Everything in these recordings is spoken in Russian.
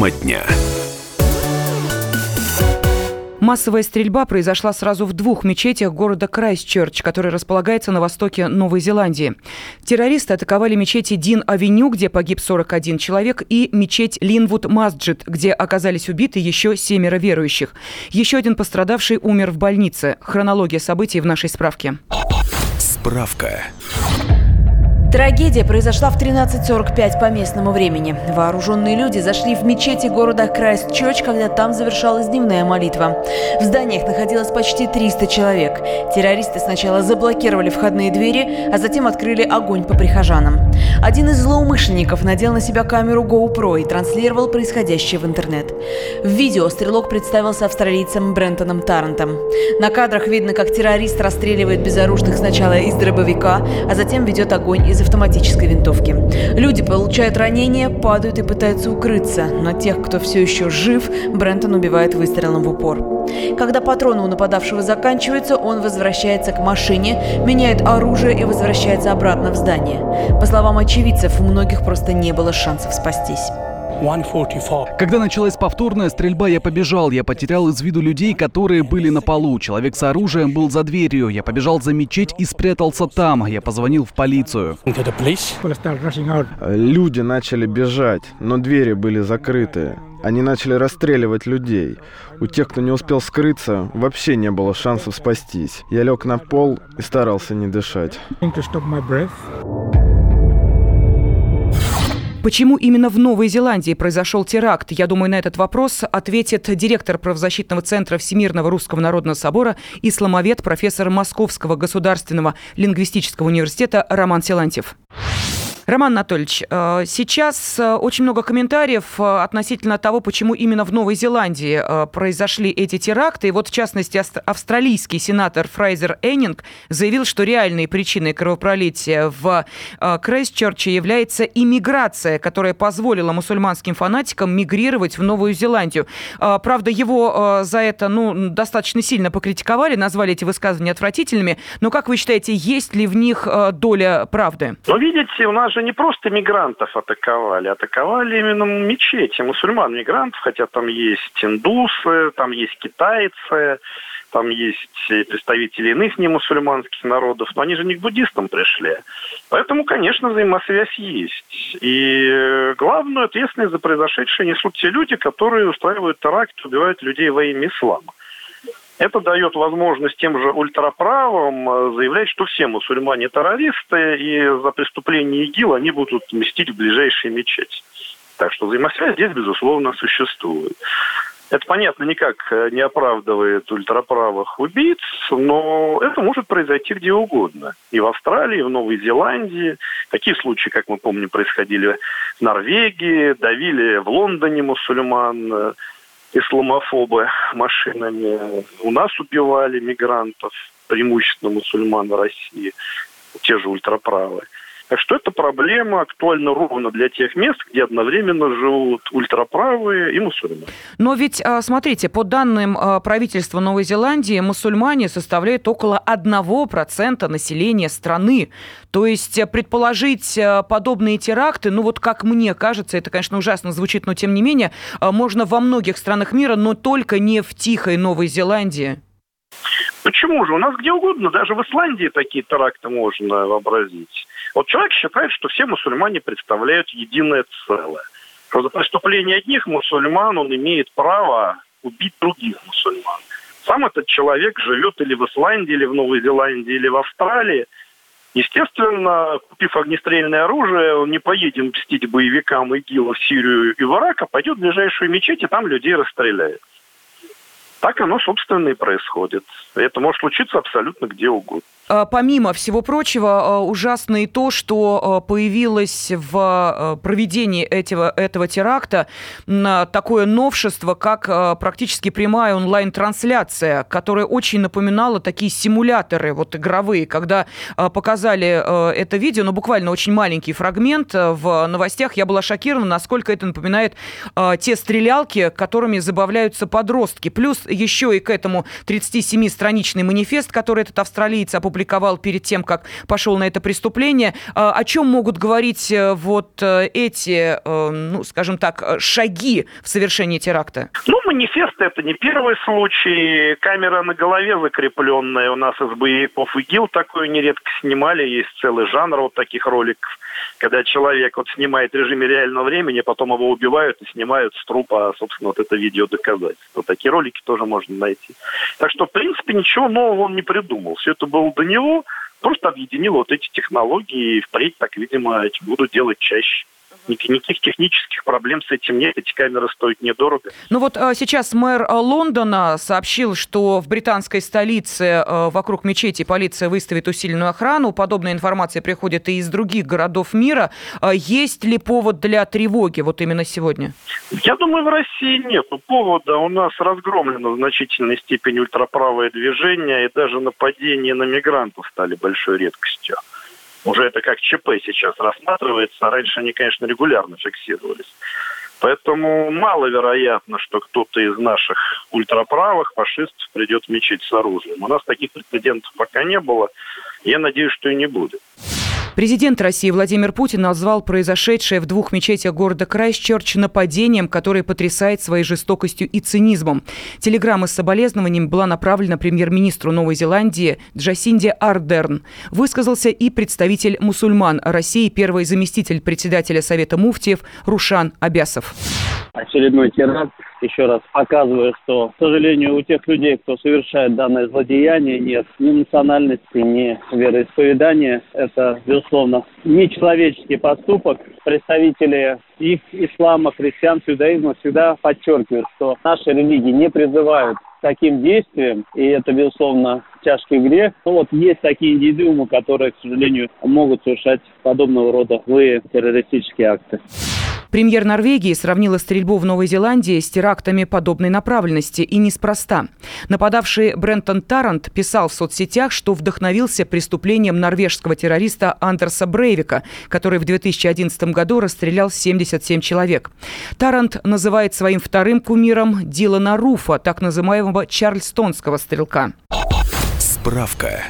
Тема дня. Массовая стрельба произошла сразу в двух мечетях города Крайстчерч, который располагается на востоке Новой Зеландии. Террористы атаковали мечети Дин-Авеню, где погиб 41 человек, и мечеть Линвуд-Масджид, где оказались убиты еще семеро верующих. Еще один пострадавший умер в больнице. Хронология событий в нашей справке. Справка. Трагедия произошла в 13.45 по местному времени. Вооруженные люди зашли в мечети города Крайст-Чёрч, когда там завершалась дневная молитва. В зданиях находилось почти 300 человек. Террористы сначала заблокировали входные двери, а затем открыли огонь по прихожанам. Один из злоумышленников надел на себя камеру GoPro и транслировал происходящее в интернет. В видео стрелок представился австралийцем Брентоном Таррентом. На кадрах видно, как террорист расстреливает безоружных сначала из дробовика, а затем ведет огонь из автоматической винтовки. Люди получают ранения, падают и пытаются укрыться, но тех, кто все еще жив, Брентон убивает выстрелом в упор. Когда патроны у нападавшего заканчиваются, он возвращается к машине, меняет оружие и возвращается обратно в здание. По словам очевидцев, у многих просто не было шансов спастись. Когда началась повторная стрельба, я побежал. Я потерял из виду людей, которые были на полу. Человек с оружием был за дверью. Я побежал за мечеть и спрятался там. Я позвонил в полицию. Люди начали бежать, но двери были закрыты. Они начали расстреливать людей. У тех, кто не успел скрыться, вообще не было шансов спастись. Я лег на пол и старался не дышать. Почему именно в Новой Зеландии произошел теракт? Я думаю, на этот вопрос ответит директор правозащитного центра Всемирного Русского Народного Собора, исламовед, профессор Московского государственного лингвистического университета Роман Силантьев. Роман Анатольевич, э, сейчас э, очень много комментариев э, относительно того, почему именно в Новой Зеландии произошли эти теракты. И вот, в частности, австралийский сенатор Фрайзер Эннинг заявил, что реальной причиной кровопролития в Крайстчерче является иммиграция, которая позволила мусульманским фанатикам мигрировать в Новую Зеландию. Правда, его за это ну, достаточно сильно покритиковали, назвали эти высказывания отвратительными. Но как вы считаете, есть ли в них доля правды? Ну, видите, у нас же не просто мигрантов атаковали, атаковали именно мечети мусульман мигрантов, хотя там есть индусы, там есть китайцы, там есть представители иных немусульманских народов, но они же не к буддистам пришли. Поэтому, конечно, взаимосвязь есть. И главную ответственность за произошедшее несут те люди, которые устраивают теракт, убивают людей во имя ислама. Это дает возможность тем же ультраправым э, заявлять, что все мусульмане террористы, и за преступление ИГИЛ они будут мстить в ближайшей мечети. Так что взаимосвязь здесь, безусловно, существует. Это, понятно, никак э, не оправдывает ультраправых убийц, но это может произойти где угодно. И в Австралии, и в Новой Зеландии. Такие случаи, как мы помним, происходили в Норвегии, давили в Лондоне мусульман, исламофобы машинами. У нас убивали мигрантов, преимущественно мусульман в России, те же ультраправые. Так что эта проблема актуальна ровно для тех мест, где одновременно живут ультраправые и мусульмане. Но ведь, а, смотрите, по данным а, правительства Новой Зеландии, мусульмане составляют около 1% населения страны. То есть э, предположить э, подобные теракты, ну вот как мне кажется, это, конечно, ужасно звучит, но тем не менее, э, можно во многих странах мира, но только не в тихой Новой Зеландии. Почему же? У нас где угодно, даже в Исландии такие теракты можно вообразить. Вот человек считает, что все мусульмане представляют единое целое. Что за преступление одних мусульман он имеет право убить других мусульман. Сам этот человек живет или в Исландии, или в Новой Зеландии, или в Австралии. Естественно, купив огнестрельное оружие, он не поедет мстить боевикам ИГИЛа в Сирию и в Ирак, а пойдет в ближайшую мечеть и там людей расстреляет. Так оно, собственно, и происходит. Это может случиться абсолютно где угодно. А, помимо всего прочего, а, ужасно и то, что а, появилось в проведении этого, этого теракта такое новшество, как практически прямая онлайн-трансляция, которая очень напоминала такие симуляторы вот игровые, когда показали это видео, ну буквально очень маленький фрагмент в новостях, я была шокирована, насколько это напоминает те стрелялки, которыми забавляются подростки. Плюс еще и к этому 37-страничный манифест, который этот австралиец опубликовал опубликовал перед тем, как пошел на это преступление. А, о чем могут говорить э, вот э, эти, э, ну, скажем так, шаги в совершении теракта? Ну, манифест это не первый случай. Камера на голове закрепленная. У нас из боевиков ИГИЛ такую нередко снимали. Есть целый жанр вот таких роликов когда человек вот снимает в режиме реального времени, потом его убивают и снимают с трупа, собственно, вот это видео доказательства. Такие ролики тоже можно найти. Так что, в принципе, ничего нового он не придумал. Все это было до него, просто объединил вот эти технологии, и впредь так, видимо, буду делать чаще. Никаких технических проблем с этим нет. Эти камеры стоят недорого. Ну вот а, сейчас мэр а, Лондона сообщил, что в британской столице а, вокруг мечети полиция выставит усиленную охрану. Подобная информация приходит и из других городов мира. Есть ли повод для тревоги вот именно сегодня? Я думаю, в России нет повода. У нас разгромлено в значительной степени ультраправое движение, и даже нападения на мигрантов стали большой редкостью. Уже это как ЧП сейчас рассматривается. Раньше они, конечно, регулярно фиксировались. Поэтому маловероятно, что кто-то из наших ультраправых фашистов придет в мечеть с оружием. У нас таких прецедентов пока не было. Я надеюсь, что и не будет. Президент России Владимир Путин назвал произошедшее в двух мечетях города Крайстчерч нападением, которое потрясает своей жестокостью и цинизмом. Телеграмма с соболезнованием была направлена премьер-министру Новой Зеландии Джасинде Ардерн. Высказался и представитель мусульман России, первый заместитель председателя Совета муфтиев Рушан Абясов. Очередной теракт еще раз показывая, что, к сожалению, у тех людей, кто совершает данное злодеяние, нет ни национальности, ни вероисповедания. Это, безусловно, нечеловеческий поступок. Представители их ислама, христиан, иудаизма всегда подчеркивают, что наши религии не призывают таким действием, и это, безусловно, тяжкий грех. Но вот есть такие индивидуумы, которые, к сожалению, могут совершать подобного рода злые террористические акты. Премьер Норвегии сравнила стрельбу в Новой Зеландии с терактами подобной направленности, и неспроста. Нападавший Брентон Тарант писал в соцсетях, что вдохновился преступлением норвежского террориста Андерса Брейвика, который в 2011 году расстрелял 77 человек. Тарант называет своим вторым кумиром Дилана Руфа, так называемого чарльстонского стрелка. Справка.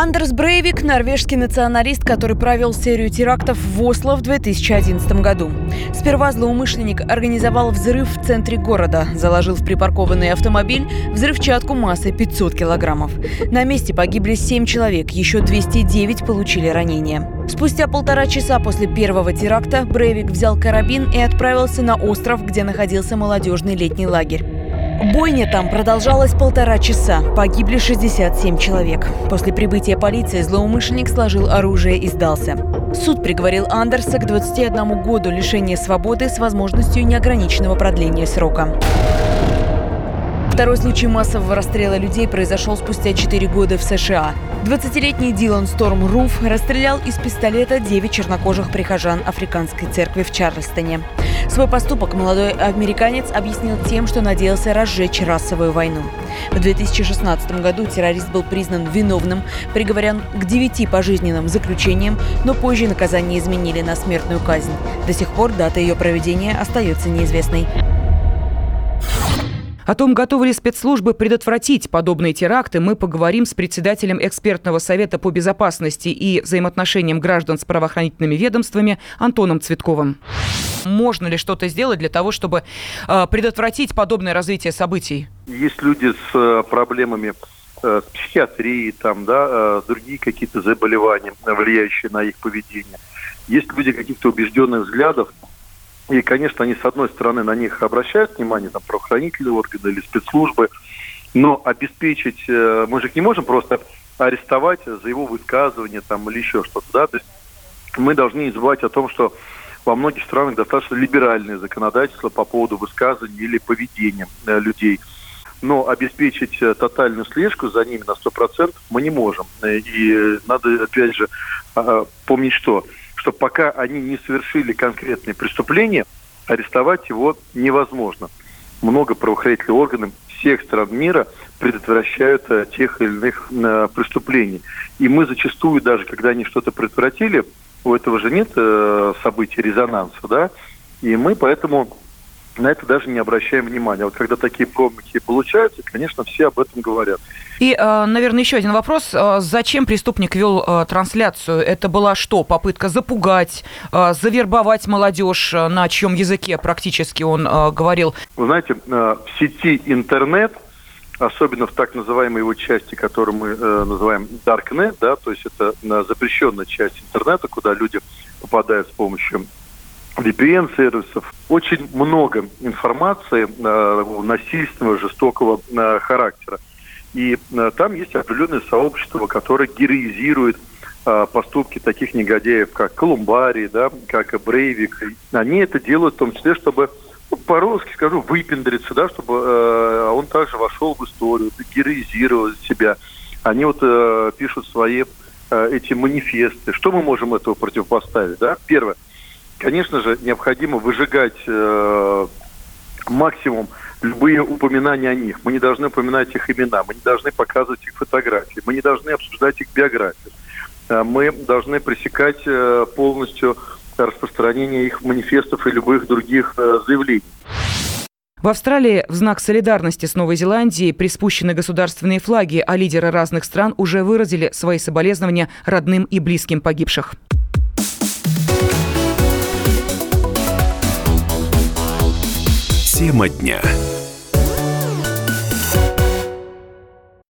Андерс Брейвик – норвежский националист, который провел серию терактов в Осло в 2011 году. Сперва злоумышленник организовал взрыв в центре города, заложил в припаркованный автомобиль взрывчатку массой 500 килограммов. На месте погибли 7 человек, еще 209 получили ранения. Спустя полтора часа после первого теракта Брейвик взял карабин и отправился на остров, где находился молодежный летний лагерь. Бойня там продолжалась полтора часа. Погибли 67 человек. После прибытия полиции злоумышленник сложил оружие и сдался. Суд приговорил Андерса к 21 году лишения свободы с возможностью неограниченного продления срока. Второй случай массового расстрела людей произошел спустя 4 года в США. 20-летний Дилан Сторм Руф расстрелял из пистолета 9 чернокожих прихожан Африканской церкви в Чарльстоне. Свой поступок молодой американец объяснил тем, что надеялся разжечь расовую войну. В 2016 году террорист был признан виновным, приговорен к 9 пожизненным заключениям, но позже наказание изменили на смертную казнь. До сих пор дата ее проведения остается неизвестной. О том, готовы ли спецслужбы предотвратить подобные теракты, мы поговорим с председателем экспертного совета по безопасности и взаимоотношениям граждан с правоохранительными ведомствами Антоном Цветковым. Можно ли что-то сделать для того, чтобы э, предотвратить подобное развитие событий? Есть люди с э, проблемами э, психиатрии, там, да, другие какие-то заболевания, влияющие на их поведение. Есть люди каких-то убежденных взглядов, и, конечно, они, с одной стороны, на них обращают внимание, там, правоохранительные органы или спецслужбы, но обеспечить, э, мы же не можем просто арестовать за его высказывание там, или еще что-то, да, то есть мы должны не забывать о том, что во многих странах достаточно либеральное законодательство по поводу высказывания или поведения э, людей. Но обеспечить э, тотальную слежку за ними на 100% мы не можем. И надо, опять же, помнить, что что пока они не совершили конкретные преступления, арестовать его невозможно. Много правоохранительных органов всех стран мира предотвращают э, тех или иных э, преступлений. И мы зачастую, даже когда они что-то предотвратили, у этого же нет э, событий резонанса, да, и мы поэтому на это даже не обращаем внимания. Вот когда такие промахи получаются, конечно, все об этом говорят. И, э, наверное, еще один вопрос. Э, зачем преступник вел э, трансляцию? Это была что? Попытка запугать, завербовать молодежь, на чьем языке практически он говорил? Вы знаете, в сети интернет, особенно в так называемой его части, которую мы называем Darknet, да, то есть это запрещенная часть интернета, куда люди попадают с помощью VPN-сервисов. Очень много информации э, насильственного, жестокого э, характера. И э, там есть определенное сообщество, которое героизирует поступки таких негодяев, как Колумбарий, да, как Брейвик. Они это делают в том числе, чтобы ну, по-русски скажу, выпендриться, да, чтобы э, он также вошел в историю, героизировал себя. Они вот э, пишут свои э, эти манифесты. Что мы можем этого противопоставить? Да? Первое – конечно же, необходимо выжигать э, максимум любые упоминания о них. Мы не должны упоминать их имена, мы не должны показывать их фотографии, мы не должны обсуждать их биографию. Э, мы должны пресекать э, полностью распространение их манифестов и любых других э, заявлений. В Австралии в знак солидарности с Новой Зеландией приспущены государственные флаги, а лидеры разных стран уже выразили свои соболезнования родным и близким погибших. Тема дня.